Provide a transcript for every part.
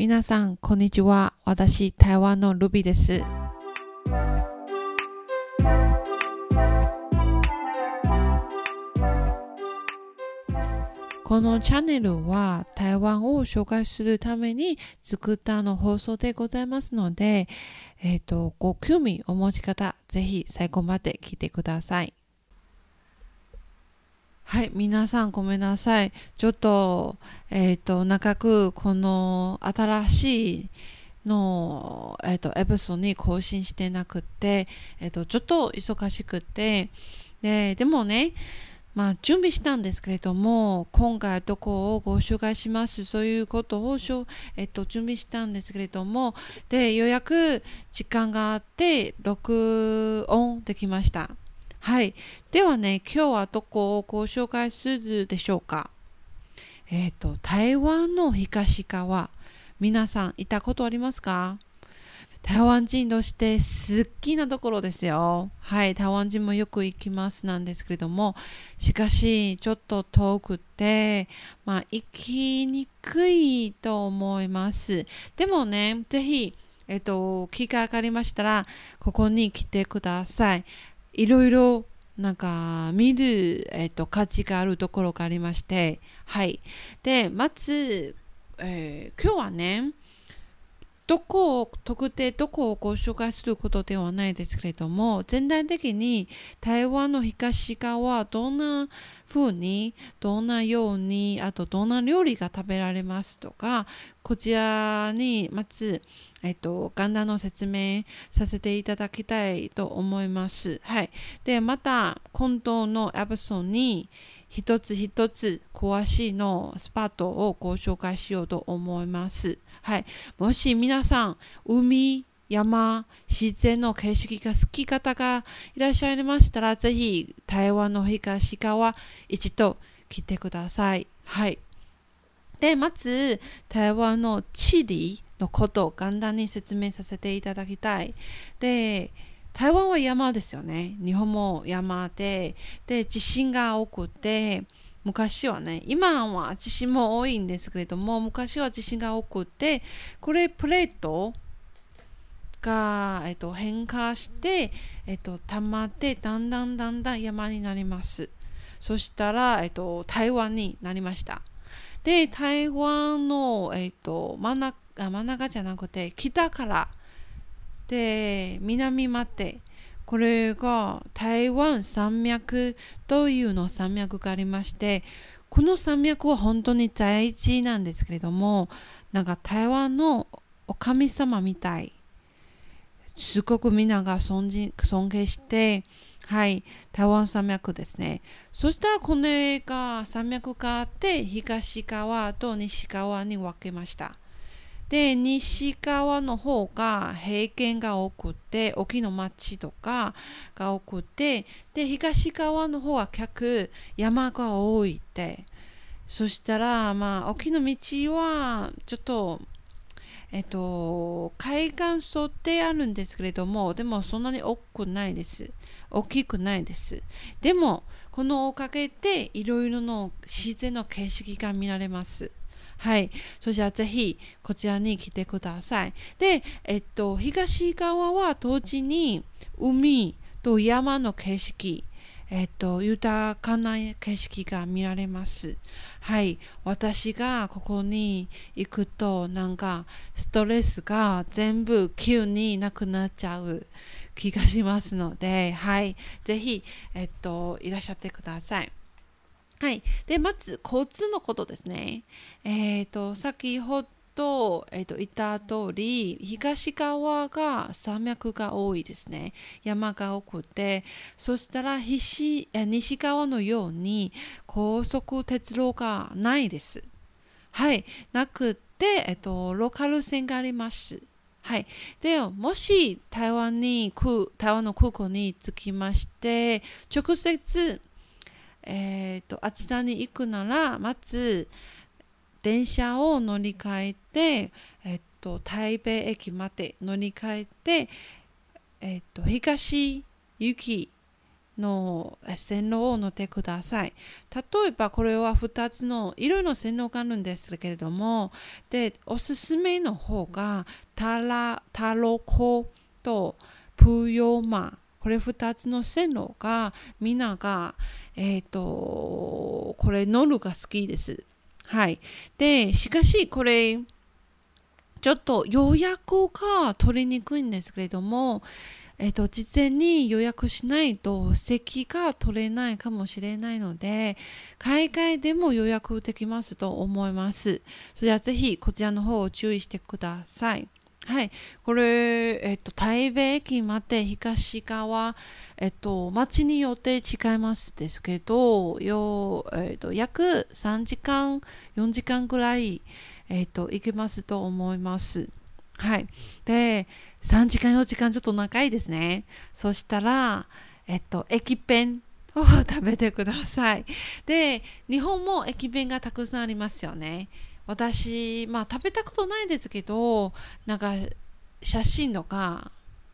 皆さん、こんにちは。私、台湾のルビーです。このチャンネルは台湾を紹介するために作ったの放送でございますので、えっ、ー、と、ご興味お持ち方、ぜひ最後まで聞いてください。はい、皆さんごめんなさい。ちょっと、えっ、ー、と、長くこの新しいの、えっ、ー、と、エピソードに更新してなくて、えっ、ー、と、ちょっと忙しくて、で、でもね、まあ、準備したんですけれども、今回どこをご紹介します？そういうことをしょ、えっと、準備したんですけれども、で、予約時間があって、録音できました。はい。ではね、今日はどこをご紹介するでしょうか？えっ、ー、と、台湾の東側、皆さん行ったことありますか？台湾人として好きなところですよ。はい、台湾人もよく行きますなんですけれども、しかし、ちょっと遠くて、まあ、行きにくいと思います。でもね、ぜひ、えっと、機会がありましたら、ここに来てください。いろいろなんか見る、えっと、価値があるところがありまして、はい。で、まず、えー、今日はね、どこを特定どこをご紹介することではないですけれども全体的に台湾の東側どんな風にどんなようにあとどんな料理が食べられますとかこちらにまず、えっと、簡単の説明させていただきたいと思います。はい。で、また今度のエピソードに一つ一つ詳しいのスパットをご紹介しようと思います。はい。もし皆さん、海、山、自然の景色が好き方がいらっしゃいましたら、ぜひ台湾の東側一度来てください。はい。で、まず、台湾の地理のことを簡単に説明させていただきたい。で、台湾は山ですよね。日本も山で、で、地震が多くて、昔はね、今は地震も多いんですけれども、昔は地震が多くて、これプレートが、えっと、変化して、えっと、溜まってだんだんだんだん山になります。そしたら、えっと、台湾になりました。で、台湾の、えっと、真ん中真ん中じゃなくて北からで南までこれが台湾山脈というの山脈がありましてこの山脈は本当に大事なんですけれどもなんか台湾のお神様みたい。すごくみんなが尊敬してはい台湾山脈ですね。そしたらこれが山脈があって東側と西側に分けました。で、西側の方が平原が多くて、沖の町とかが多くて、で、東側の方は逆、山が多いって。そしたら、まあ、沖の道は、ちょっと、えっと、海岸沿ってあるんですけれども、でもそんなに大きくないです。大きくないです。でも、このおかげでいろいろの自然の景色が見られます。はい。そしたらぜひこちらに来てください。で、えっと、東側は同時に海と山の景色、えっと、豊かな景色が見られます。はい。私がここに行くと、なんか、ストレスが全部急になくなっちゃう気がしますので、はい。ぜひ、えっと、いらっしゃってください。はい。で、まず、交通のことですね。えっ、ー、と、先ほど、えーと、言った通り、東側が山脈が多いですね。山が多くて、そしたら西西側のように高速鉄道がないです。はい。なくて、えっ、ー、と、ローカル線があります。はい。で、もし台湾に、台湾の空港に着きまして、直接、えーと、あちらに行くならまず電車を乗り換えて、えっと、台北駅まで乗り換えて、えっと、東行きの線路を乗ってください。例えばこれは2つのいろいろ線路があるんですけれどもでおすすめの方がタラタロコとプヨマこれ2つの線路がみんながえ、ー、とこれ乗るが好きです。はい。でしかしこれちょっと予約が取りにくいんですけれどもえっと、事前に予約しないと席が取れないかもしれないので、海外でも予約できますと思います。それではぜひこちらの方を注意してください。はい。これ、えっと、台北駅まで東側、えっと、街によって違いますですけど、よえっと、約3時間、4時間ぐらい、えっと、行けますと思います。はい。で、3時間4時間ちょっと長いですね。そしたら、えっと、駅弁を 食べてください。で、日本も駅弁がたくさんありますよね。私、まあ食べたことないですけど、なんか写真とか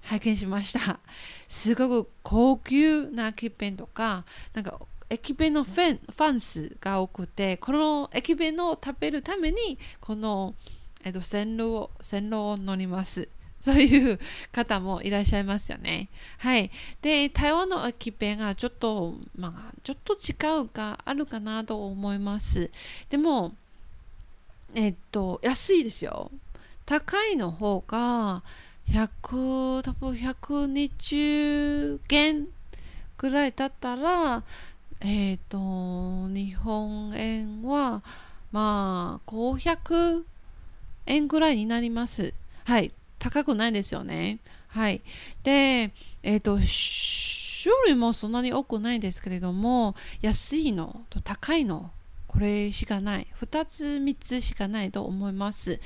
拝見しました。すごく高級な駅弁とか、なんか駅弁のファンファンスが多くて、この駅弁を食べるために、この、えっと、線路を、線路を乗ります。そういう方もいらっしゃいますよね。はい。で、台湾の駅弁がちょっと、まあ、ちょっと違うかあるかなと思います。でも、えっと、安いですよ。高いの方が、100、多分120元ぐらいだったら、えっ、と、日本円は、まあ、500円ぐらいになります。はい。高くないですよね。はい。で、えっ、ー、と、種類もそんなに多くないんですけれども、安いのと高いの、これしかない。2つ、3つしかないと思います。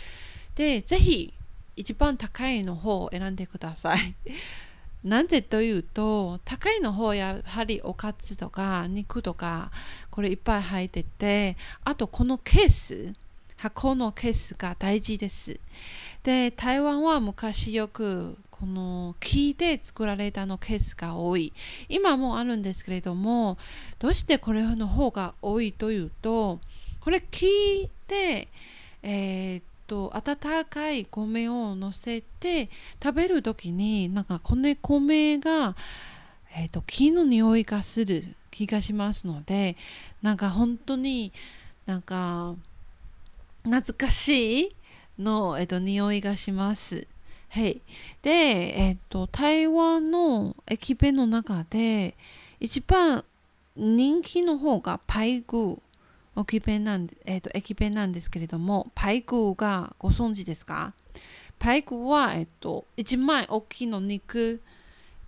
で、ぜひ、一番高いの方を選んでください。なぜというと、高いの方やはりおかずとか肉とか、これいっぱい入ってて、あとこのケース、箱のケースが大事です。で、台湾は昔よくこの木で作られたのケースが多い。今もあるんですけれども、どうしてこれの方が多いというと、これ木で、えー、と、温かい米を乗せて食べる時に、なんかこの米が、えー、っと、木の匂いがする気がしますので、なんか本当になんか、懐かしいの、えっと、匂いがします。はい。で、えっと、台湾の駅弁の中で、一番人気の方がパイグ駅弁なん、えっと、駅弁なんですけれども、パイグーがご存知ですか？パイグーは、えっと、一枚大きいの肉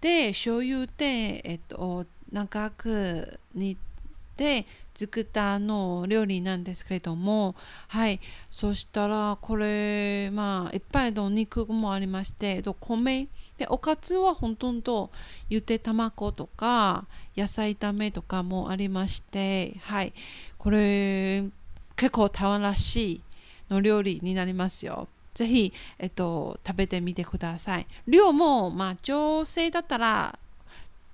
で、醤油で、えっと、長く煮て、で作ったの料理なんですけれどもはいそしたらこれまあいっぱいの肉もありまして米でおかずは本当とゆで卵とか野菜炒めとかもありましてはいこれ結構台湾らしいの料理になりますよ。ぜひ、えっと、食べてみてください。量も、まあ、女性だったら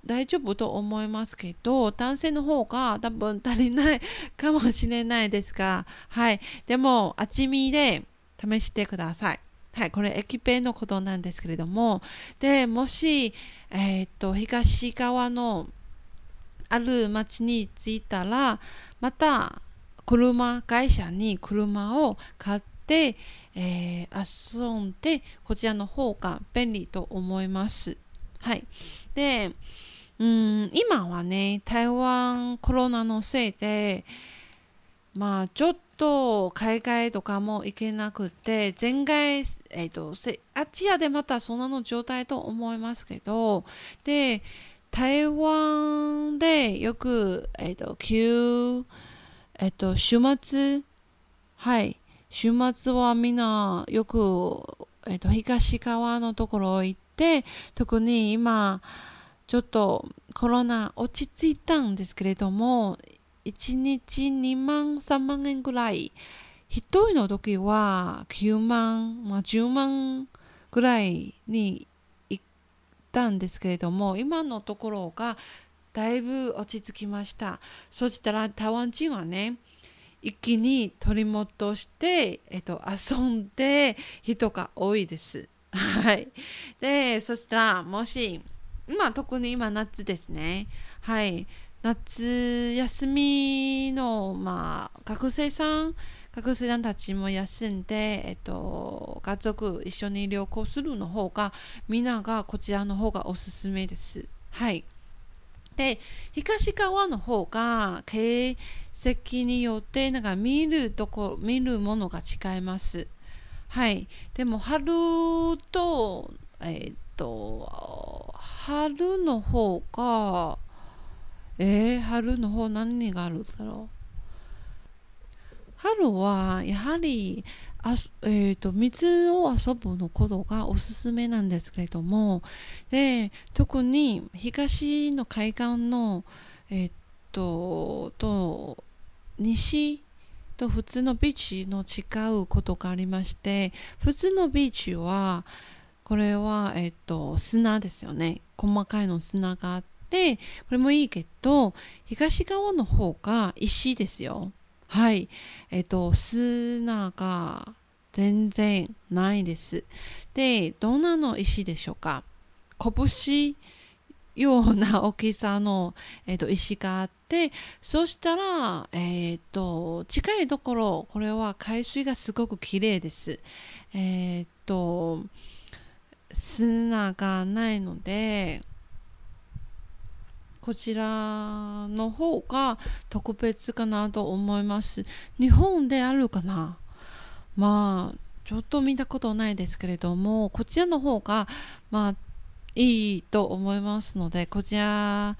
大丈夫と思いますけど男性の方が多分足りない かもしれないですがはい。でも厚みで試してください。はい。これ駅弁のことなんですけれども。でもしえー、っと東側のある町に着いたらまた車会社に車を買って、えー、遊んでこちらの方が便利と思います。はい。で、うん、今はね、台湾コロナのせいで、まあ、ちょっと海外とかも行けなくて、前回、えっ、ー、と、あちらでまたそんなの状態と思いますけど、で、台湾でよく、えっ、ー、と、急、えっ、ー、と、週末、はい、週末はみんなよく、えっ、と、東側のところ行って、特に今、ちょっとコロナ落ち着いたんですけれども、1日2万、3万円ぐらい、1人の時は9万、まあ、10万ぐらいに行ったんですけれども、今のところがだいぶ落ち着きましたそしたら台湾人はね一気に取り戻して、えっと、遊んで人が多いです。はい。で、そしたら、もし、今、特に今、夏ですね。はい。夏休みの、まあ、学生さん、学生さんたちも休んで、えっと、家族一緒に旅行するの方が、みんながこちらの方がおすすめです。はい。で、東側の方が景色によってなんか見るとこ、見るものが違います。はい。でも春と、えっ、と、春の方が、えー、春の方何があるだろう？春はやはりあ、えーと、水を遊ぶのことがおすすめなんですけれどもで特に東の海岸の、えーと、と西と普通のビーチの違うことがありまして普通のビーチはこれは、えっ、と砂ですよね細かいの砂があってこれもいいけど東側の方が石ですよはい。えっと、砂が全然ないです。で、どんなの石でしょうか？拳？ような大きさの、えっと、石があって、そしたら、えっと、近いところ、これは海水がすごくきれいです。えっと、砂がないので、こちらの方が特別かなと思います。日本であるかな？まあ、ちょっと見たことないですけれども、こちらの方が、まあ、いいと思いますので、こちら、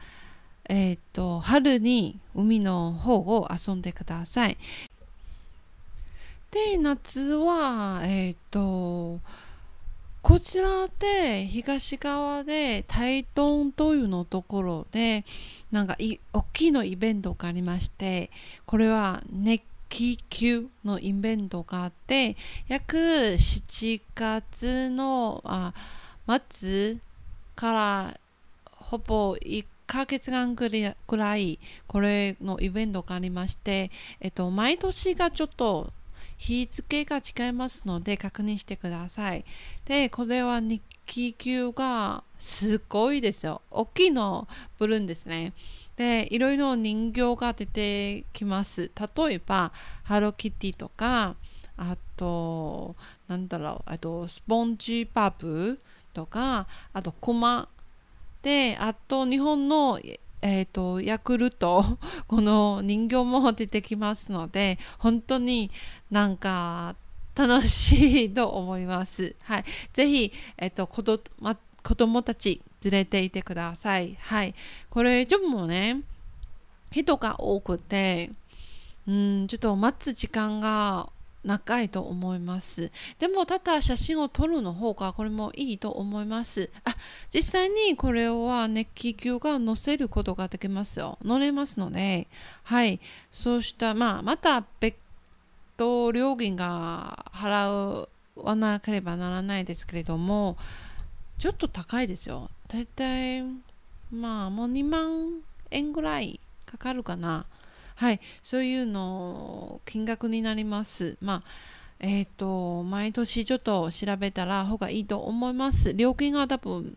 えっ、ー、と、春に海の方を遊んでください。で、夏は、えっ、ー、と、こちらで東側で台東というのところでなんかい大きいのイベントがありましてこれは熱気球のイベントがあって約7月のあ末からほぼ1ヶ月間ぐらいこれのイベントがありまして、えっと、毎年がちょっと日付が違いますので確認してください。で、これは日記級がすごいですよ。大きいのブルーンですね。で、いろいろ人形が出てきます。例えば、ハローキティとか、あと、なんだろう、あと、スポンジパブとか、あと、コマ。で、あと、日本のえ、ー、と、ヤクルト、この人形も出てきますので、本当になんか楽しいと思います。はい。ぜひ、えっ、ー、と、子ど、ま、子供たち連れていてください。はい。これ、でもね、人が多くて、うん、ちょっと待つ時間が長いと思います。でも、ただ写真を撮るの方がこれもいいと思います。あ、実際にこれは熱気球が載せることができますよ。乗れますので、はい。そうした、まあ、また別途料金が払わなければならないですけれども、ちょっと高いですよ。だいたい、まあ、もう2万円ぐらいかかるかな。はい、そういうの金額になります。まあえっ、ー、と毎年ちょっと調べたら方がいいと思います。料金が多分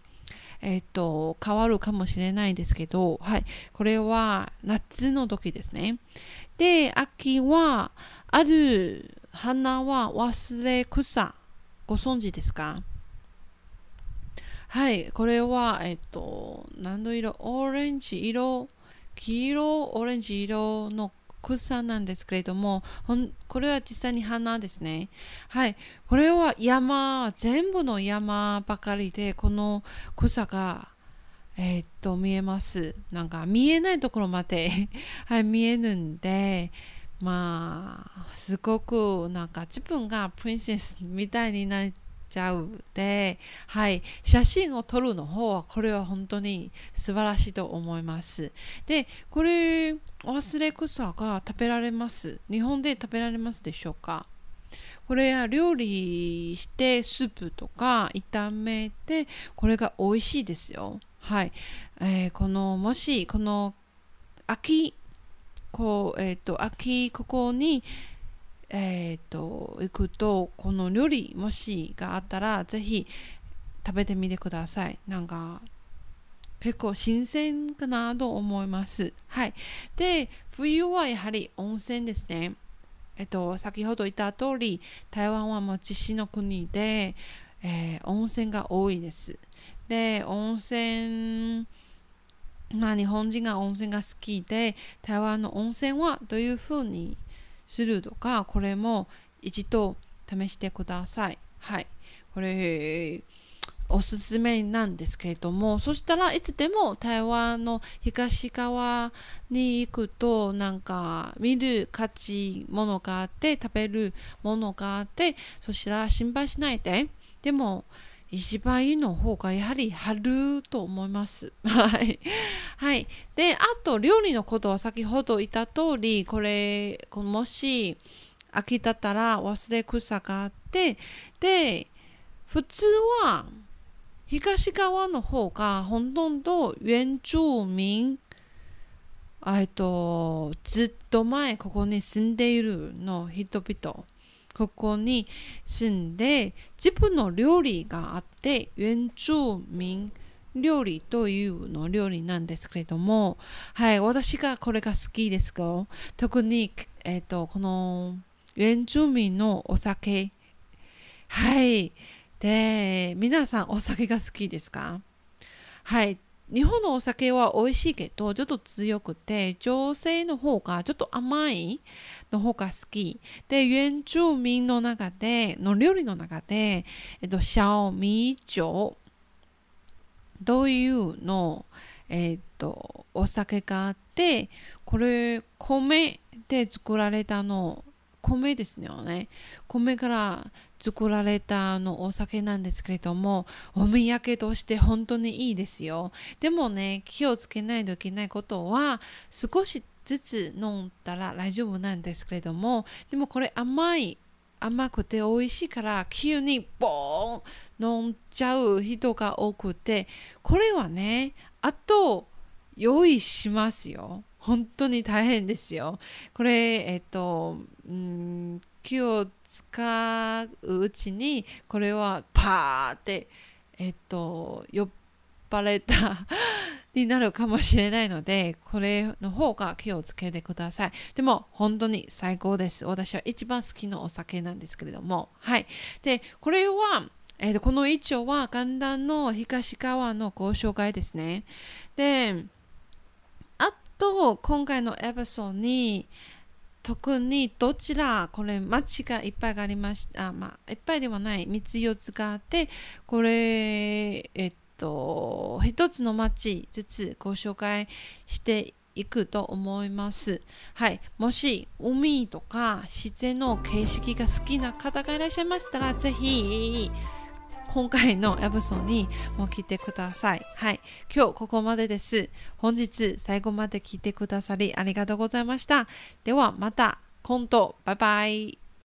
えっ、ー、と変わるかもしれないですけど、はい、これは夏の時ですね。で、秋はある花は忘れ草。ご存知ですか？はい、これは、えっ、ー、と、何の色？オレンジ色黄色、オレンジ色の草なんですけれども、これは実際に花ですね。はい。これは山、全部の山ばかりで、この草が、えー、っと、見えます。なんか見えないところまで はい、見えるんで、まあ、すごくなんか自分がプリンセスみたいになってちゃうで、はい、写真を撮るの方はこれは本当に素晴らしいと思います。で、これ忘れ草が食べられます。日本で食べられますでしょうか？これは料理してスープとか炒めてこれが美味しいですよ。はい。えー、このもしこの秋こうえっ、ー、と秋ここにえっ、ー、と行くとこの料理もしがあったらぜひ食べてみてください。なんか結構新鮮かなと思います。はい。で、冬はやはり温泉ですね。えっと、先ほど言った通り、台湾はもう地震の国で、えー、温泉が多いです。で、温泉、まあ日本人が温泉が好きで、台湾の温泉はどういうふうにするとか、これも一度試してください。はい。これ、おすすめなんですけれどもそしたらいつでも台湾の東側に行くとなんか見る価値ものがあって食べるものがあってそしたら心配しないででも一番いいの方がやはり春と思います。はい。はい。で、あと料理のことは先ほど言った通り、これ、もし飽きたったら忘れ草があって、で、普通は東側の方がほとんど原住民えっとずっと前ここに住んでいるの人々ここに住んで自分の料理があって原住民料理というの料理なんですけれどもはい私がこれが好きですが特にえっとこの原住民のお酒。はい。で、皆さんお酒が好きですか？はい。日本のお酒は美味しいけど、ちょっと強くて、女性の方がちょっと甘いの方が好き。で、原住民の中で、の料理の中で、えっと、小米酒どういうの、えっと、お酒があって、これ、米で作られたの米ですよね。米から作られたあのお酒なんですけれども、お土産として本当にいいですよ。でもね、気をつけないといけないことは、少しずつ飲んだら大丈夫なんですけれども、でもこれ甘い甘くて美味しいから急にボーン飲んじゃう人が多くてこれはねあと用意しますよ本当に大変ですよ。これ、えっと、うん、気を使ううちに、これはパーって、えっと、酔っ払った になるかもしれないので、これの方が気をつけてください。でも、本当に最高です。私は一番好きなお酒なんですけれども。はい。で、これは、えー、この一丁は、簡単の東側のご紹介ですね。で、あと今回のエピソードに特にどちらこれ町がいっぱいありましたあまあいっぱいではない3つ4つがあってこれえっと1つの町ずつご紹介していくと思います。はい。もし、海とか自然の景色が好きな方がいらっしゃいましたら、ぜひ、今回のエブソンにも来てください。はい。今日ここまでです。本日最後まで聞いてくださりありがとうございました。ではまた今度。バイバイ。